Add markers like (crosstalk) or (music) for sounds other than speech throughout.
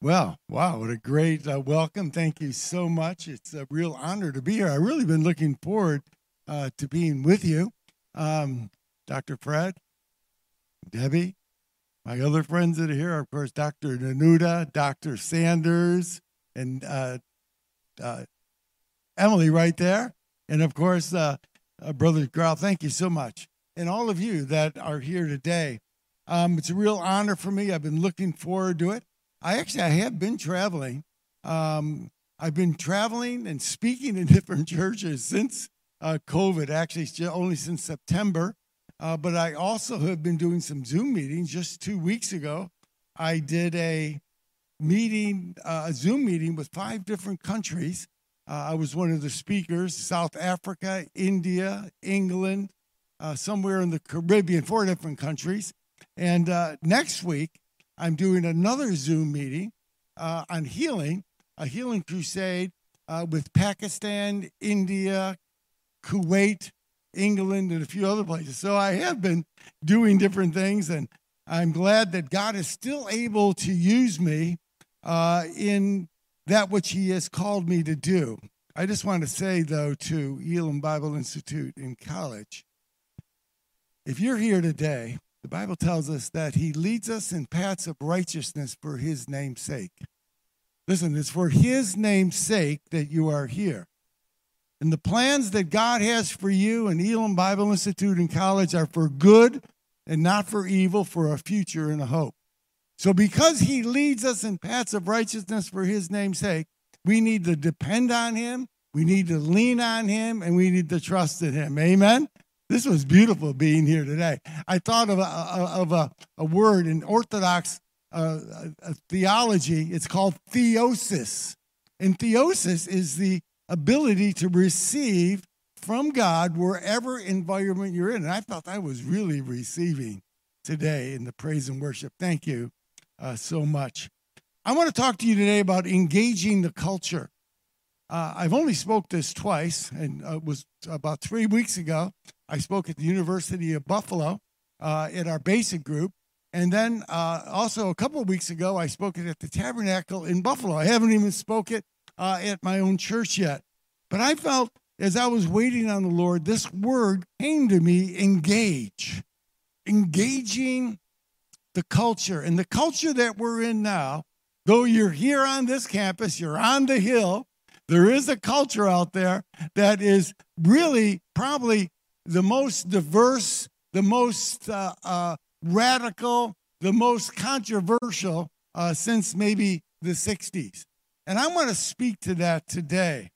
Well, wow, what a great uh, welcome. Thank you so much. It's a real honor to be here. I've really been looking forward uh, to being with you. Um, Dr. Fred, Debbie, my other friends that are here, of course, Dr. Danuta, Dr. Sanders, and uh, uh, Emily right there. And of course, uh, uh, Brother Grau, thank you so much. And all of you that are here today. Um, it's a real honor for me. I've been looking forward to it. I actually I have been traveling. Um, I've been traveling and speaking in (laughs) different churches since uh, COVID. Actually, only since September. Uh, but I also have been doing some Zoom meetings. Just two weeks ago, I did a meeting, uh, a Zoom meeting with five different countries. Uh, I was one of the speakers: South Africa, India, England, uh, somewhere in the Caribbean, four different countries. And uh, next week, I'm doing another Zoom meeting uh, on healing, a healing crusade uh, with Pakistan, India, Kuwait, England, and a few other places. So I have been doing different things, and I'm glad that God is still able to use me uh, in that which He has called me to do. I just want to say, though, to Elim Bible Institute in college, if you're here today the Bible tells us that he leads us in paths of righteousness for his name's sake. Listen, it's for his name's sake that you are here. And the plans that God has for you and Elim Bible Institute and college are for good and not for evil, for a future and a hope. So, because he leads us in paths of righteousness for his name's sake, we need to depend on him, we need to lean on him, and we need to trust in him. Amen? This was beautiful being here today. I thought of a, of a, a word in Orthodox uh, theology. It's called theosis. And theosis is the ability to receive from God wherever environment you're in. And I felt I was really receiving today in the praise and worship. Thank you uh, so much. I want to talk to you today about engaging the culture. Uh, I've only spoke this twice, and uh, it was about three weeks ago. I spoke at the University of Buffalo uh, in our basic group. And then uh, also a couple of weeks ago, I spoke at the Tabernacle in Buffalo. I haven't even spoke it uh, at my own church yet. But I felt as I was waiting on the Lord, this word came to me engage, engaging the culture. And the culture that we're in now, though you're here on this campus, you're on the hill, there is a culture out there that is really probably the most diverse, the most uh, uh, radical, the most controversial uh, since maybe the 60s. And I want to speak to that today.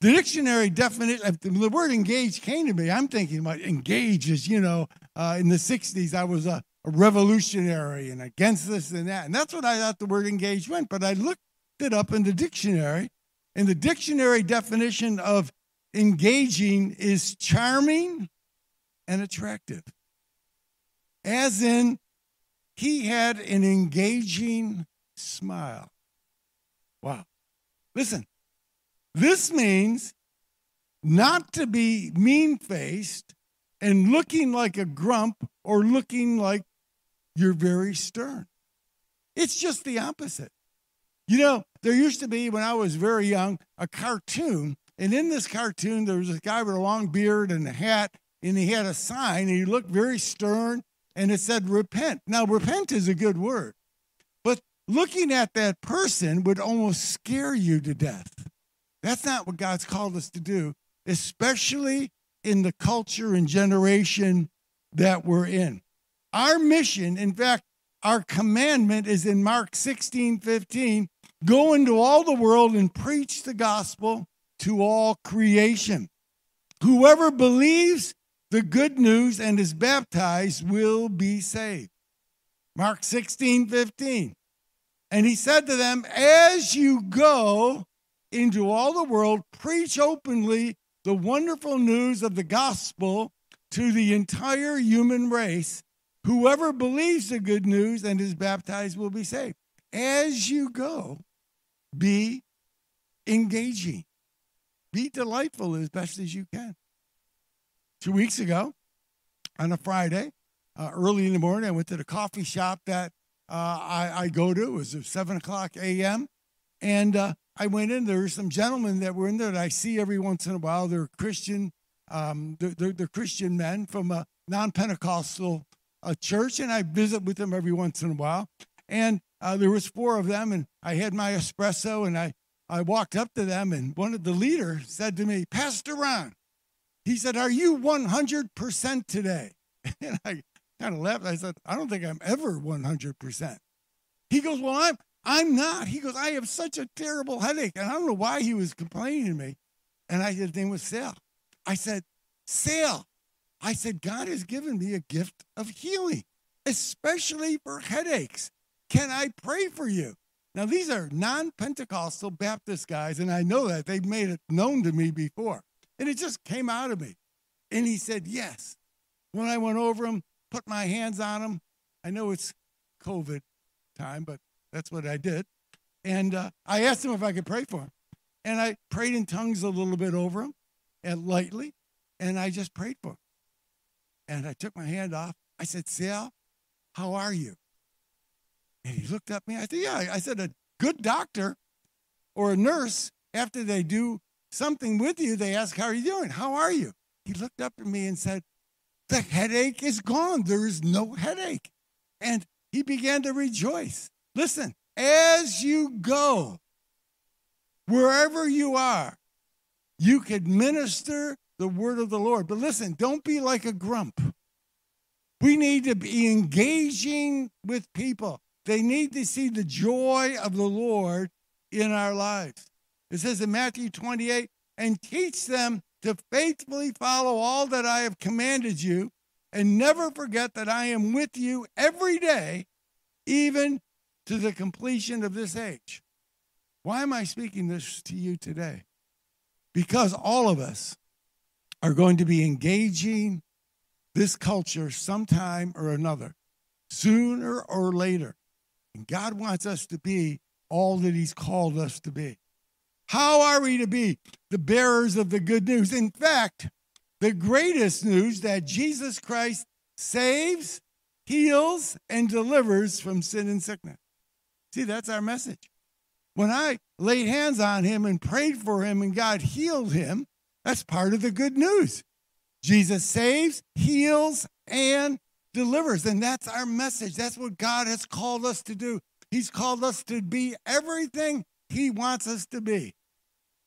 The dictionary definition, the word engage came to me. I'm thinking about engage as, you know, uh, in the 60s, I was a, a revolutionary and against this and that. And that's what I thought the word engage meant. But I looked it up in the dictionary, and the dictionary definition of engaging is charming and attractive. As in, he had an engaging smile. Wow. Listen, this means not to be mean faced and looking like a grump or looking like you're very stern. It's just the opposite. You know, there used to be, when I was very young, a cartoon and in this cartoon, there was a guy with a long beard and a hat, and he had a sign, and he looked very stern, and it said, Repent. Now, repent is a good word, but looking at that person would almost scare you to death. That's not what God's called us to do, especially in the culture and generation that we're in. Our mission, in fact, our commandment is in Mark 16 15 go into all the world and preach the gospel to all creation. Whoever believes the good news and is baptized will be saved. Mark 16, 15. And he said to them, As you go into all the world, preach openly the wonderful news of the gospel to the entire human race. Whoever believes the good news and is baptized will be saved. As you go, be engaging. Be delightful as best as you can. Two weeks ago, on a Friday, uh, early in the morning, I went to the coffee shop that uh, I, I, go to. It was 7 o'clock a.m. And uh, I went in. There were some gentlemen that were in there that I see every once in a while. They're Christian, um, they're, they're, they're, Christian men from a non Pentecostal uh, church, and I visit with them every once in a while. And uh, there was four of them, and I had my espresso, and I, I walked up to them, and one of the leaders said to me, Pastor Ron, he said, Are you 100% today? (laughs) And I kind of laughed. I said, I don't think I'm ever 100%. He goes, Well, I'm, I'm not. He goes, I have such a terrible headache. And I don't know why he was complaining to me. And I, his name was Sal. I said, Sal, I said, God has given me a gift of healing, especially for headaches. Can I pray for you? Now, these are non Pentecostal Baptist guys, and I know that they've made it known to me before. And it just came out of me. And he said, Yes. When I went over him, put my hands on him, I know it's COVID time, but that's what I did. And uh, I asked him if I could pray for him. And I prayed in tongues a little bit over him and lightly. And I just prayed for him. And I took my hand off. I said, Sal, how are you? And he looked at me. I said, Yeah. I said, A good doctor or a nurse, after they do something with you, they ask, How are you doing? How are you? He looked up at me and said, The headache is gone. There is no headache. And he began to rejoice. Listen, as you go, wherever you are, you could minister the word of the Lord. But listen, don't be like a grump. We need to be engaging with people. They need to see the joy of the Lord in our lives. It says in Matthew 28 and teach them to faithfully follow all that I have commanded you, and never forget that I am with you every day, even to the completion of this age. Why am I speaking this to you today? Because all of us are going to be engaging this culture sometime or another, sooner or later. And God wants us to be all that He's called us to be. How are we to be the bearers of the good news? In fact, the greatest news that Jesus Christ saves, heals, and delivers from sin and sickness. See, that's our message. When I laid hands on him and prayed for him and God healed him, that's part of the good news. Jesus saves, heals, and delivers. And that's our message. That's what God has called us to do. He's called us to be everything He wants us to be.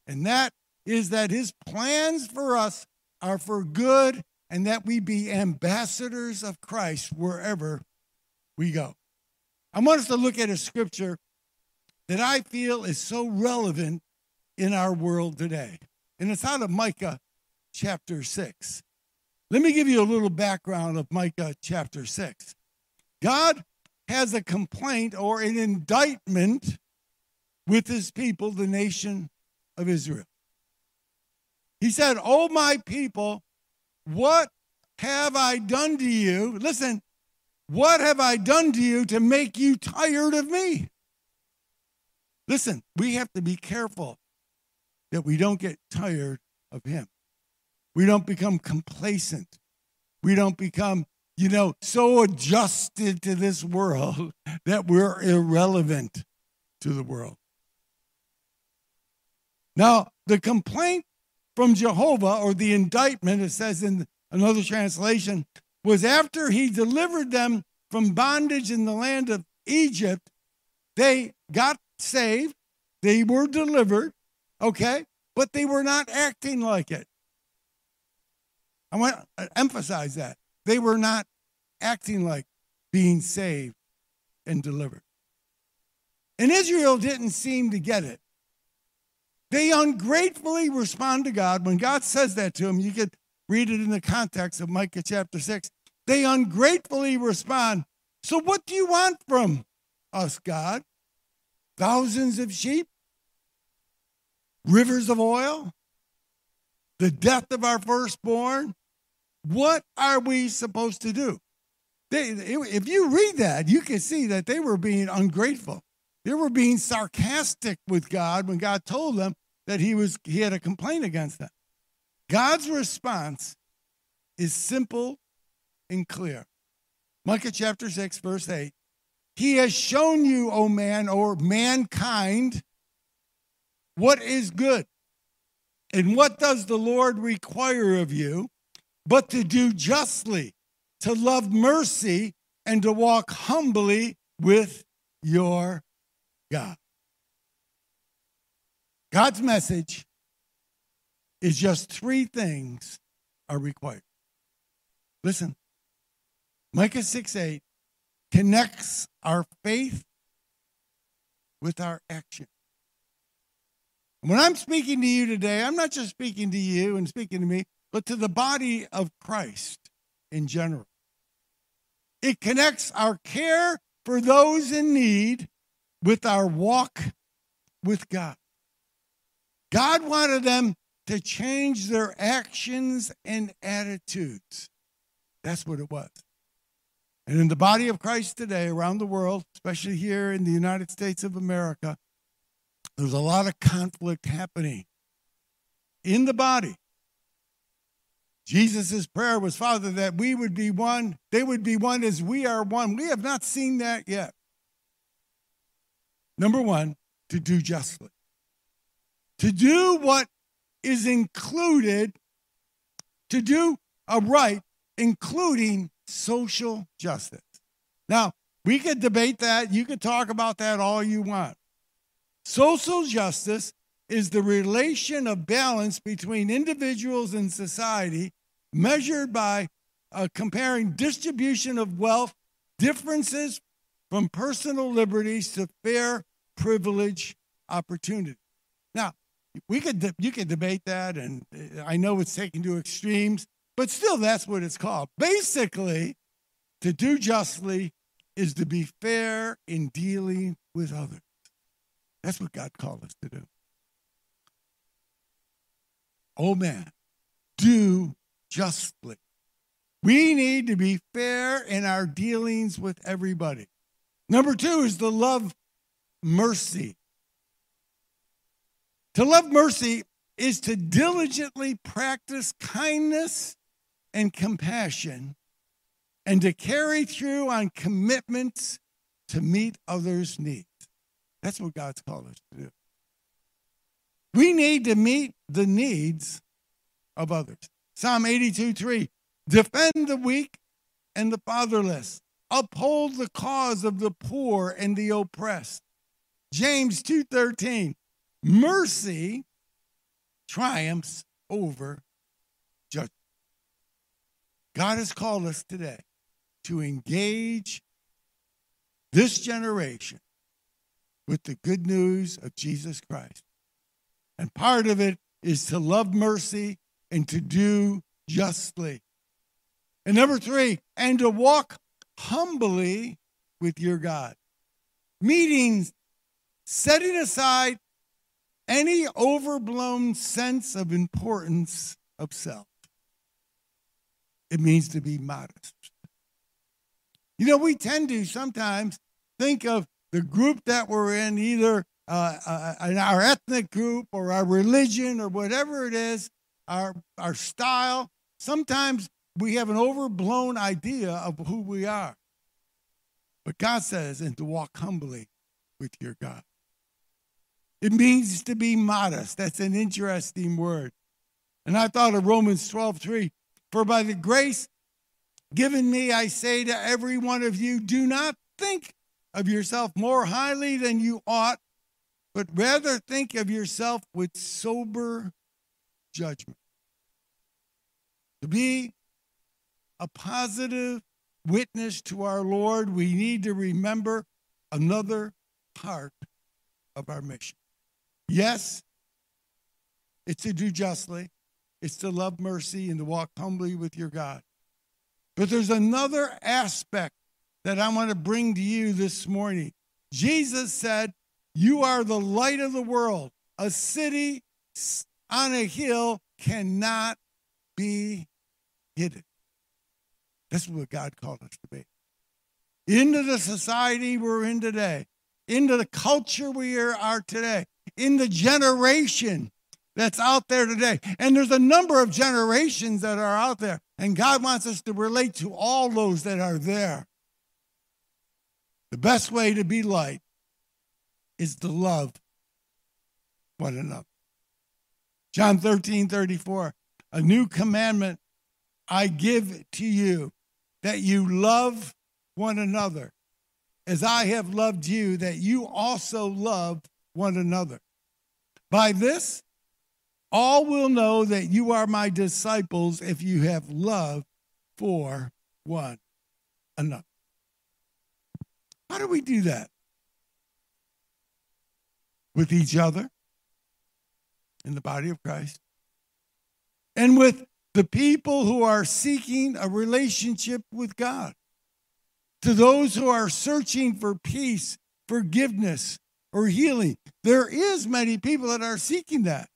And that is that His plans for us are for good and that we be ambassadors of Christ wherever we go. I want us to look at a scripture that I feel is so relevant in our world today. And it's out of Micah chapter 6. Let me give you a little background of Micah chapter 6. God has a complaint or an indictment with his people, the nation of Israel. He said, Oh, my people, what have I done to you? Listen, what have I done to you to make you tired of me? Listen, we have to be careful that we don't get tired of Him. We don't become complacent. We don't become, you know, so adjusted to this world (laughs) that we're irrelevant to the world. Now, the complaint from Jehovah, or the indictment, it says in another translation, was after he delivered them from bondage in the land of Egypt, they got saved, they were delivered, okay? But they were not acting like it. I want to emphasize that. They were not acting like being saved and delivered. And Israel didn't seem to get it. They ungratefully respond to God. When God says that to them, you could read it in the context of Micah chapter 6. They ungratefully respond. So, what do you want from us, God? Thousands of sheep? rivers of oil, the death of our firstborn. What are we supposed to do? They, if you read that, you can see that they were being ungrateful. They were being sarcastic with God when God told them that he was he had a complaint against them. God's response is simple and clear. Micah chapter 6, verse 8. He has shown you, O man, or mankind, what is good. And what does the Lord require of you? But to do justly, to love mercy, and to walk humbly with your God. God's message is just three things are required. Listen, Micah 6 8 connects our faith with our action. When I'm speaking to you today, I'm not just speaking to you and speaking to me, but to the body of Christ in general. It connects our care for those in need with our walk with God. God wanted them to change their actions and attitudes. That's what it was. And in the body of Christ today, around the world, especially here in the United States of America, there's a lot of conflict happening in the body. Jesus' prayer was, Father, that we would be one, they would be one as we are one. We have not seen that yet. Number one, to do justly, to do what is included, to do a right, including social justice. Now, we could debate that. You could talk about that all you want. Social justice is the relation of balance between individuals and society measured by uh, comparing distribution of wealth, differences from personal liberties to fair privilege opportunity. Now, we could you could debate that, and uh, I know it's taken to extremes, but still, that's what it's called. Basically, to do justly is to be fair in dealing with others. That's what God called us to do. Oh man, do justly. We need to be fair in our dealings with everybody. Number two is the love mercy. To love mercy is to diligently practice kindness and compassion and to carry through on commitments to meet others' needs. That's what God's called us to do. We need to meet the needs of others. Psalm 82 3 Defend the weak and the fatherless, uphold the cause of the poor and the oppressed. James 2:13 Mercy triumphs over judgment. God has called us today to engage this generation with the good news of Jesus Christ. And part of it is to love mercy and to do justly. And number three, and to walk humbly with your God. Meaning, setting aside any overblown sense of importance of self. It means to be modest. You know, we tend to sometimes think of the group that we're in, either uh, uh, in our ethnic group or our religion or whatever it is, our, our style. Sometimes we have an overblown idea of who we are. But God says, and to walk humbly with your God. It means to be modest. That's an interesting word. And I thought of Romans 12, 3. For by the grace given me, I say to every one of you, do not think of yourself more highly than you ought, but rather think of yourself with sober judgment. To be a positive witness to our Lord, we need to remember another part of our mission. Yes, it's to do justly, it's to love mercy and to walk humbly with your God. But there's another aspect that I want to bring to you this morning. Jesus said, You are the light of the world. A city on a hill cannot be hidden. That's what God called us to be. Into the society we're in today, into the culture we are today, in the generation that's out there today. And there's a number of generations that are out there. And God wants us to relate to all those that are there. The best way to be light is to love one another. John 13, 34. A new commandment I give to you that you love one another as I have loved you, that you also love one another. By this, all will know that you are my disciples if you have love for one another. How do we do that? With each other in the body of Christ and with the people who are seeking a relationship with God. To those who are searching for peace, forgiveness, or healing. There is many people that are seeking that.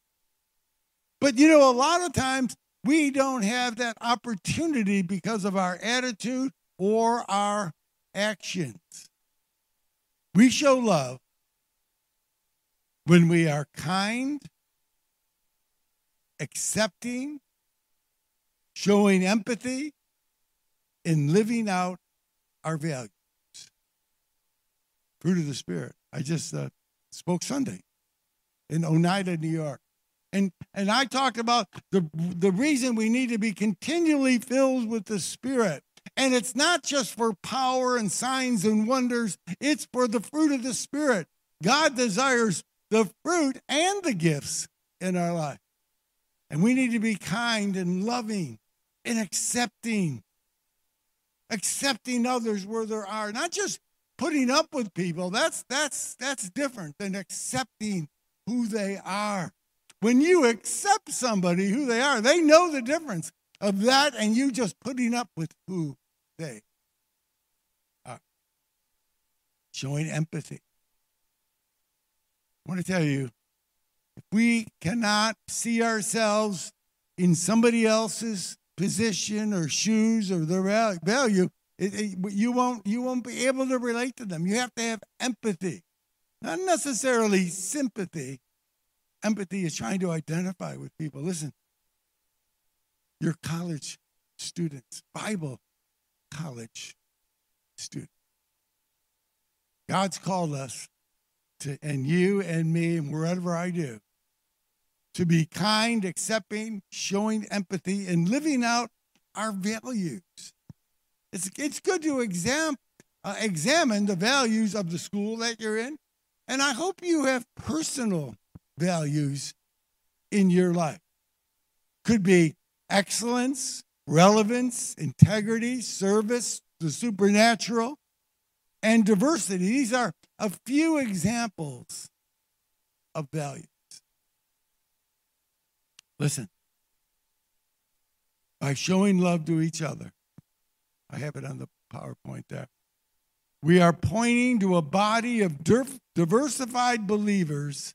But you know, a lot of times we don't have that opportunity because of our attitude or our actions. We show love when we are kind, accepting, showing empathy, and living out our values. Fruit of the Spirit. I just uh, spoke Sunday in Oneida, New York. And, and I talked about the, the reason we need to be continually filled with the Spirit. And it's not just for power and signs and wonders, it's for the fruit of the Spirit. God desires the fruit and the gifts in our life. And we need to be kind and loving and accepting, accepting others where there are, not just putting up with people. That's that's that's different than accepting who they are. When you accept somebody who they are, they know the difference of that and you just putting up with who they are. Showing empathy. I want to tell you, if we cannot see ourselves in somebody else's position or shoes or their value, it, it, you won't you won't be able to relate to them. You have to have empathy, not necessarily sympathy. Empathy is trying to identify with people. Listen, your college students, Bible college students. God's called us to, and you and me, and wherever I do, to be kind, accepting, showing empathy, and living out our values. It's, it's good to exam, uh, examine the values of the school that you're in. And I hope you have personal values in your life. Could be excellence, relevance, integrity, service, the supernatural, and diversity. These are a few examples of values. Listen, by showing love to each other, I have it on the PowerPoint there. We are pointing to a body of diversified believers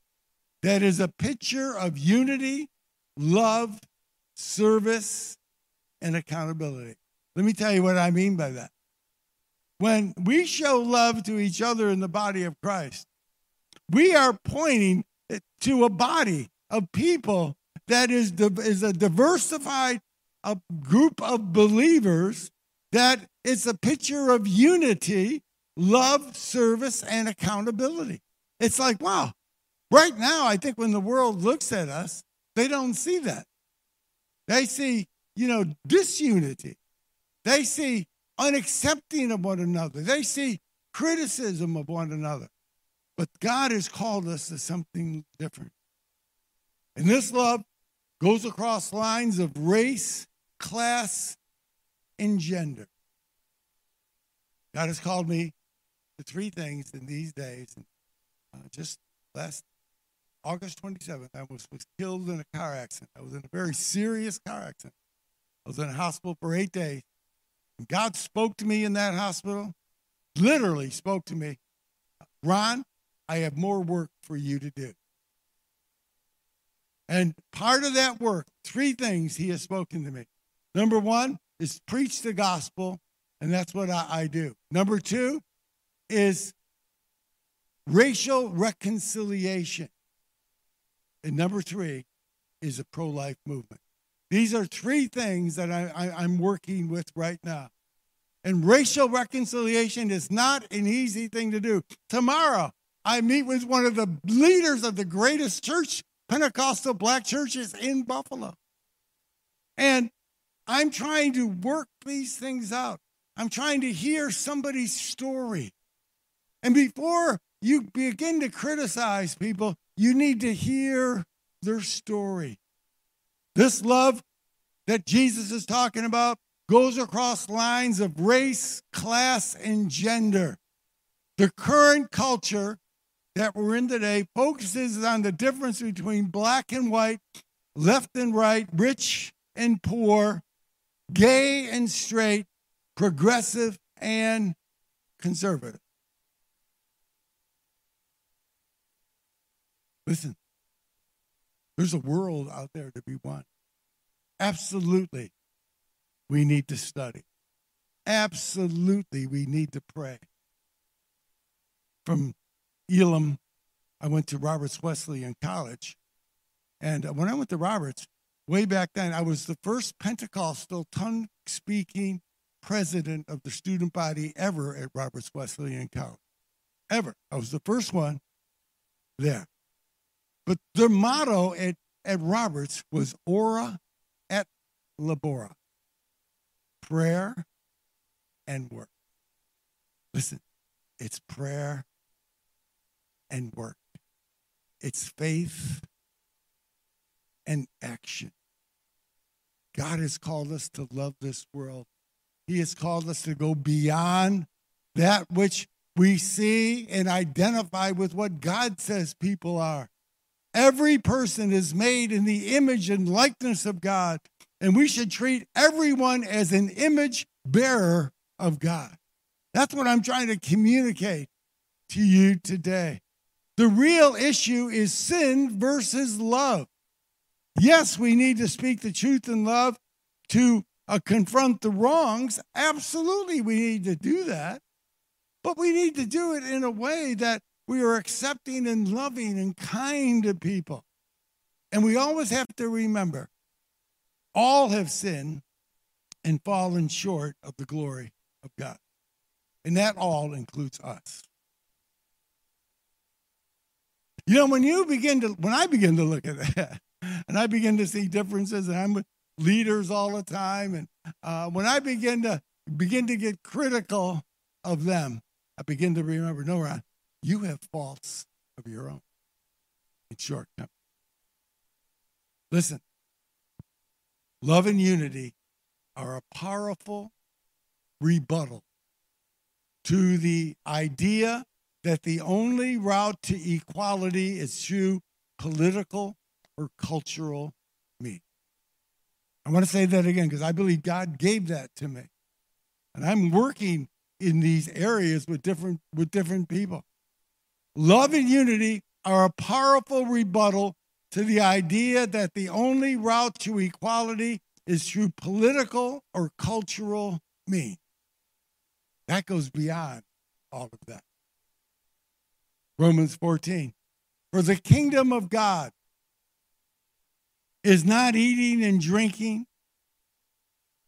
that is a picture of unity, love, service, and accountability. Let me tell you what I mean by that. When we show love to each other in the body of Christ, we are pointing to a body of people that is, is a diversified a group of believers that it's a picture of unity, love, service, and accountability. It's like, wow, right now, I think when the world looks at us, they don't see that. They see, you know, disunity. They see unaccepting of one another. They see criticism of one another. But God has called us to something different. And this love goes across lines of race, class, and gender. God has called me to three things in these days. And, uh, just last August 27th, I was, was killed in a car accident. I was in a very serious car accident. I was in a hospital for eight days. And God spoke to me in that hospital, literally spoke to me Ron, I have more work for you to do. And part of that work, three things he has spoken to me. Number one is preach the gospel, and that's what I, I do. Number two is racial reconciliation. And number three is a pro life movement. These are three things that I, I, I'm working with right now. And racial reconciliation is not an easy thing to do. Tomorrow, I meet with one of the leaders of the greatest church, Pentecostal black churches in Buffalo. And I'm trying to work these things out. I'm trying to hear somebody's story. And before you begin to criticize people, you need to hear their story. This love that Jesus is talking about goes across lines of race, class, and gender. The current culture that we're in today focuses on the difference between black and white, left and right, rich and poor, gay and straight, progressive and conservative. Listen, there's a world out there to be won. Absolutely, we need to study. Absolutely, we need to pray. From Elim, I went to Roberts Wesleyan College. And uh, when I went to Roberts, way back then, I was the first Pentecostal tongue speaking president of the student body ever at Roberts Wesleyan College. Ever. I was the first one there. But their motto at, at Roberts was Ora et Labora prayer and work. Listen, it's prayer and work, it's faith and action. God has called us to love this world. He has called us to go beyond that which we see and identify with what God says people are. Every person is made in the image and likeness of God, and we should treat everyone as an image bearer of God. That's what I'm trying to communicate to you today. The real issue is sin versus love. Yes, we need to speak the truth in love to uh, confront the wrongs. Absolutely, we need to do that. But we need to do it in a way that we are accepting and loving and kind to people. And we always have to remember all have sinned and fallen short of the glory of God. And that all includes us. You know, when you begin to, when I begin to look at that, (laughs) and I begin to see differences, and I'm with leaders all the time, and uh, when I begin to begin to get critical of them, I begin to remember, no, Ron, you have faults of your own and shortcomings. Listen, love and unity are a powerful rebuttal to the idea that the only route to equality is through political or cultural means. I want to say that again because I believe God gave that to me. And I'm working in these areas with different with different people. Love and unity are a powerful rebuttal to the idea that the only route to equality is through political or cultural means. That goes beyond all of that. Romans 14. For the kingdom of God is not eating and drinking,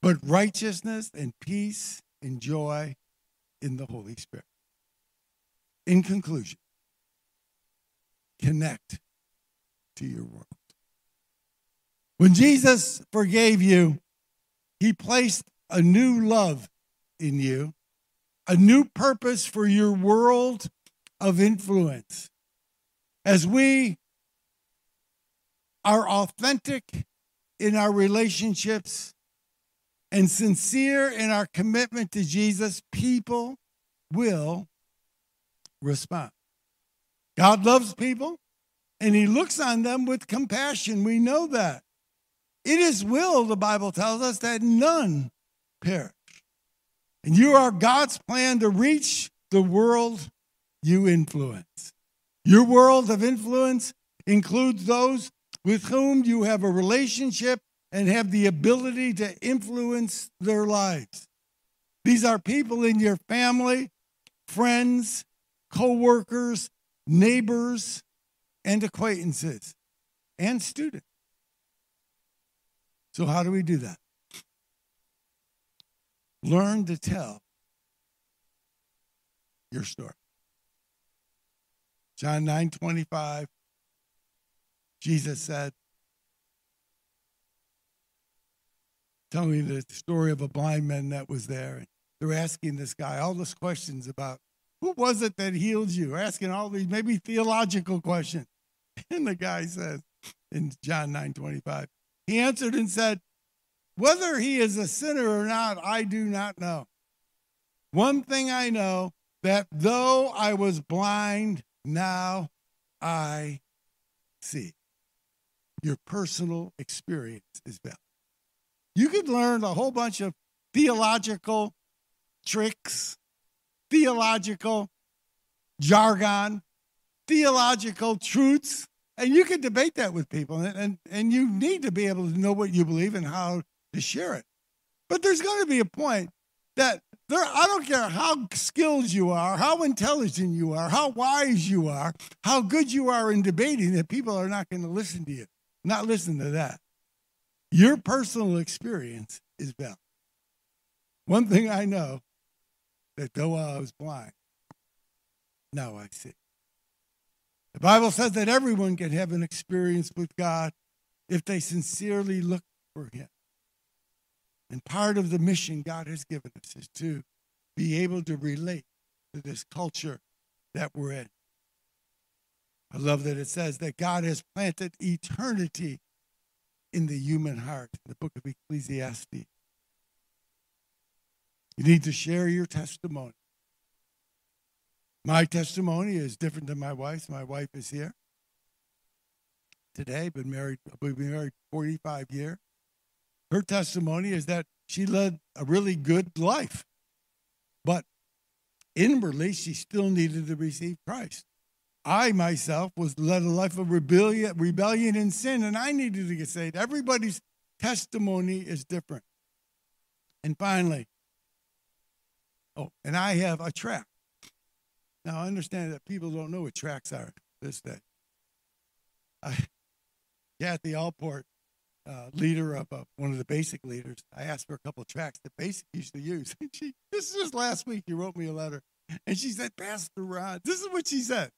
but righteousness and peace and joy in the Holy Spirit. In conclusion, connect to your world. When Jesus forgave you, he placed a new love in you, a new purpose for your world of influence. As we are authentic in our relationships and sincere in our commitment to Jesus, people will respond. God loves people and he looks on them with compassion. We know that. It is will, the Bible tells us, that none perish. And you are God's plan to reach the world you influence. Your world of influence includes those with whom you have a relationship and have the ability to influence their lives. These are people in your family, friends, co workers, neighbors, and acquaintances, and students. So, how do we do that? Learn to tell your story. John 9 25, Jesus said, telling the story of a blind man that was there. They're asking this guy all these questions about who was it that healed you? Asking all these maybe theological questions. (laughs) And the guy says in John 9 25, he answered and said, Whether he is a sinner or not, I do not know. One thing I know that though I was blind, now I see. Your personal experience is valid. You could learn a whole bunch of theological tricks, theological jargon, theological truths, and you can debate that with people. And, and, and you need to be able to know what you believe and how to share it. But there's going to be a point that there, I don't care how skilled you are, how intelligent you are, how wise you are, how good you are in debating, that people are not going to listen to you, not listen to that. Your personal experience is valid. One thing I know that though I was blind, now I see. The Bible says that everyone can have an experience with God if they sincerely look for Him. And part of the mission God has given us is to be able to relate to this culture that we're in. I love that it says that God has planted eternity in the human heart, the book of Ecclesiastes. You need to share your testimony. My testimony is different than my wife's. My wife is here today, been married, we've been married 45 years. Her testimony is that she led a really good life, but inwardly she still needed to receive Christ. I myself was led a life of rebellion, rebellion and sin, and I needed to get saved. Everybody's testimony is different. And finally, oh, and I have a track. Now I understand that people don't know what tracks are this day. I, Kathy Allport, uh, leader of uh, one of the basic leaders, I asked for a couple of tracks that basic used to use. (laughs) And she, this was last week. She wrote me a letter, and she said, "Pastor Ron, this is what she said."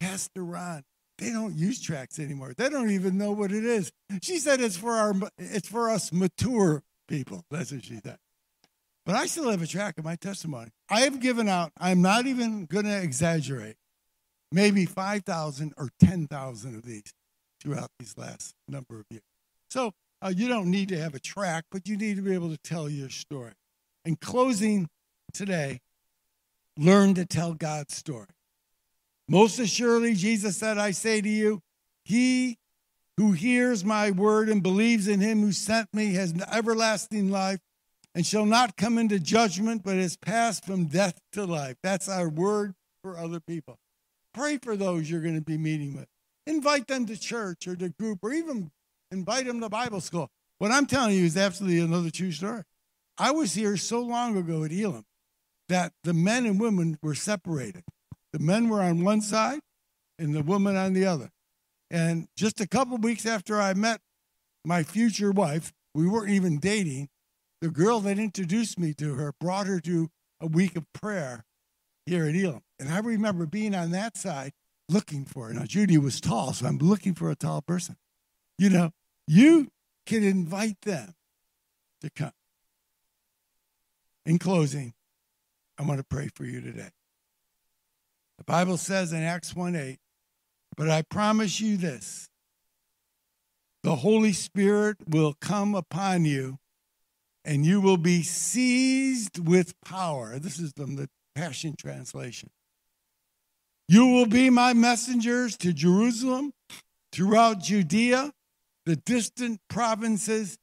Pastor Ron, they don't use tracks anymore. They don't even know what it is. She said it's for our it's for us mature people. That's what she said. But I still have a track of my testimony. I have given out, I'm not even going to exaggerate, maybe 5,000 or 10,000 of these throughout these last number of years. So uh, you don't need to have a track, but you need to be able to tell your story. In closing today, learn to tell God's story. Most assuredly, Jesus said, I say to you, he who hears my word and believes in him who sent me has everlasting life and shall not come into judgment, but has passed from death to life. That's our word for other people. Pray for those you're going to be meeting with. Invite them to church or to group or even invite them to Bible school. What I'm telling you is absolutely another true story. I was here so long ago at Elim that the men and women were separated. The men were on one side and the women on the other. And just a couple weeks after I met my future wife, we weren't even dating. The girl that introduced me to her brought her to a week of prayer here at Elim. And I remember being on that side looking for her. Now, Judy was tall, so I'm looking for a tall person. You know, you can invite them to come. In closing, I want to pray for you today. The Bible says in Acts 1 8, but I promise you this the Holy Spirit will come upon you and you will be seized with power. This is from the Passion Translation. You will be my messengers to Jerusalem, throughout Judea, the distant provinces,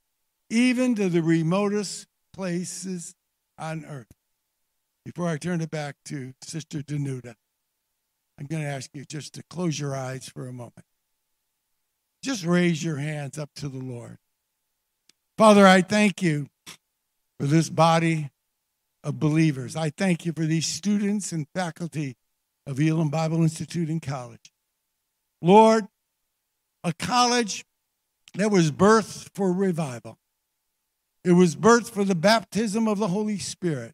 even to the remotest places on earth. Before I turn it back to Sister Danuta, I'm going to ask you just to close your eyes for a moment. Just raise your hands up to the Lord. Father, I thank you for this body of believers. I thank you for these students and faculty of Elim Bible Institute and College. Lord, a college that was birth for revival. It was birth for the baptism of the Holy Spirit.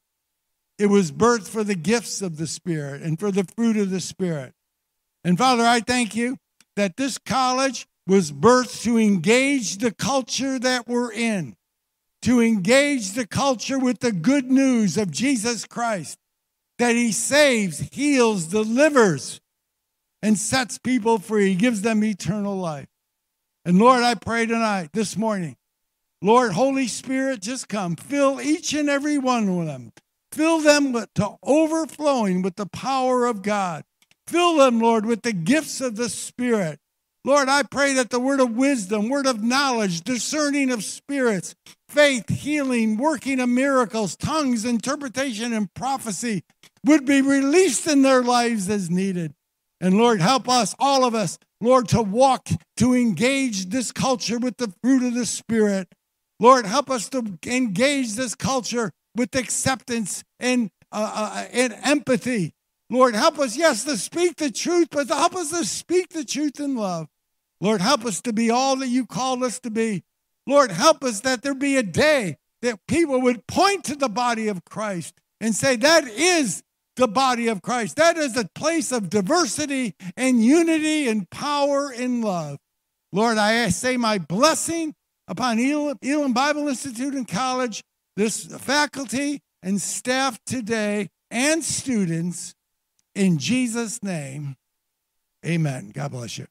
it was birth for the gifts of the Spirit and for the fruit of the Spirit. And Father, I thank you that this college was birthed to engage the culture that we're in, to engage the culture with the good news of Jesus Christ, that he saves, heals, delivers, and sets people free. Gives them eternal life. And Lord, I pray tonight, this morning, Lord, Holy Spirit, just come. Fill each and every one of them. Fill them with, to overflowing with the power of God. Fill them, Lord, with the gifts of the Spirit. Lord, I pray that the word of wisdom, word of knowledge, discerning of spirits, faith, healing, working of miracles, tongues, interpretation, and prophecy would be released in their lives as needed. And Lord, help us, all of us, Lord, to walk, to engage this culture with the fruit of the Spirit. Lord, help us to engage this culture with acceptance and, uh, uh, and empathy. Lord, help us, yes, to speak the truth, but help us to speak the truth in love. Lord, help us to be all that you called us to be. Lord, help us that there be a day that people would point to the body of Christ and say, that is the body of Christ. That is a place of diversity and unity and power and love. Lord, I say my blessing upon Elim, Elim Bible Institute and College, this faculty and staff today, and students. In Jesus' name, amen. God bless you.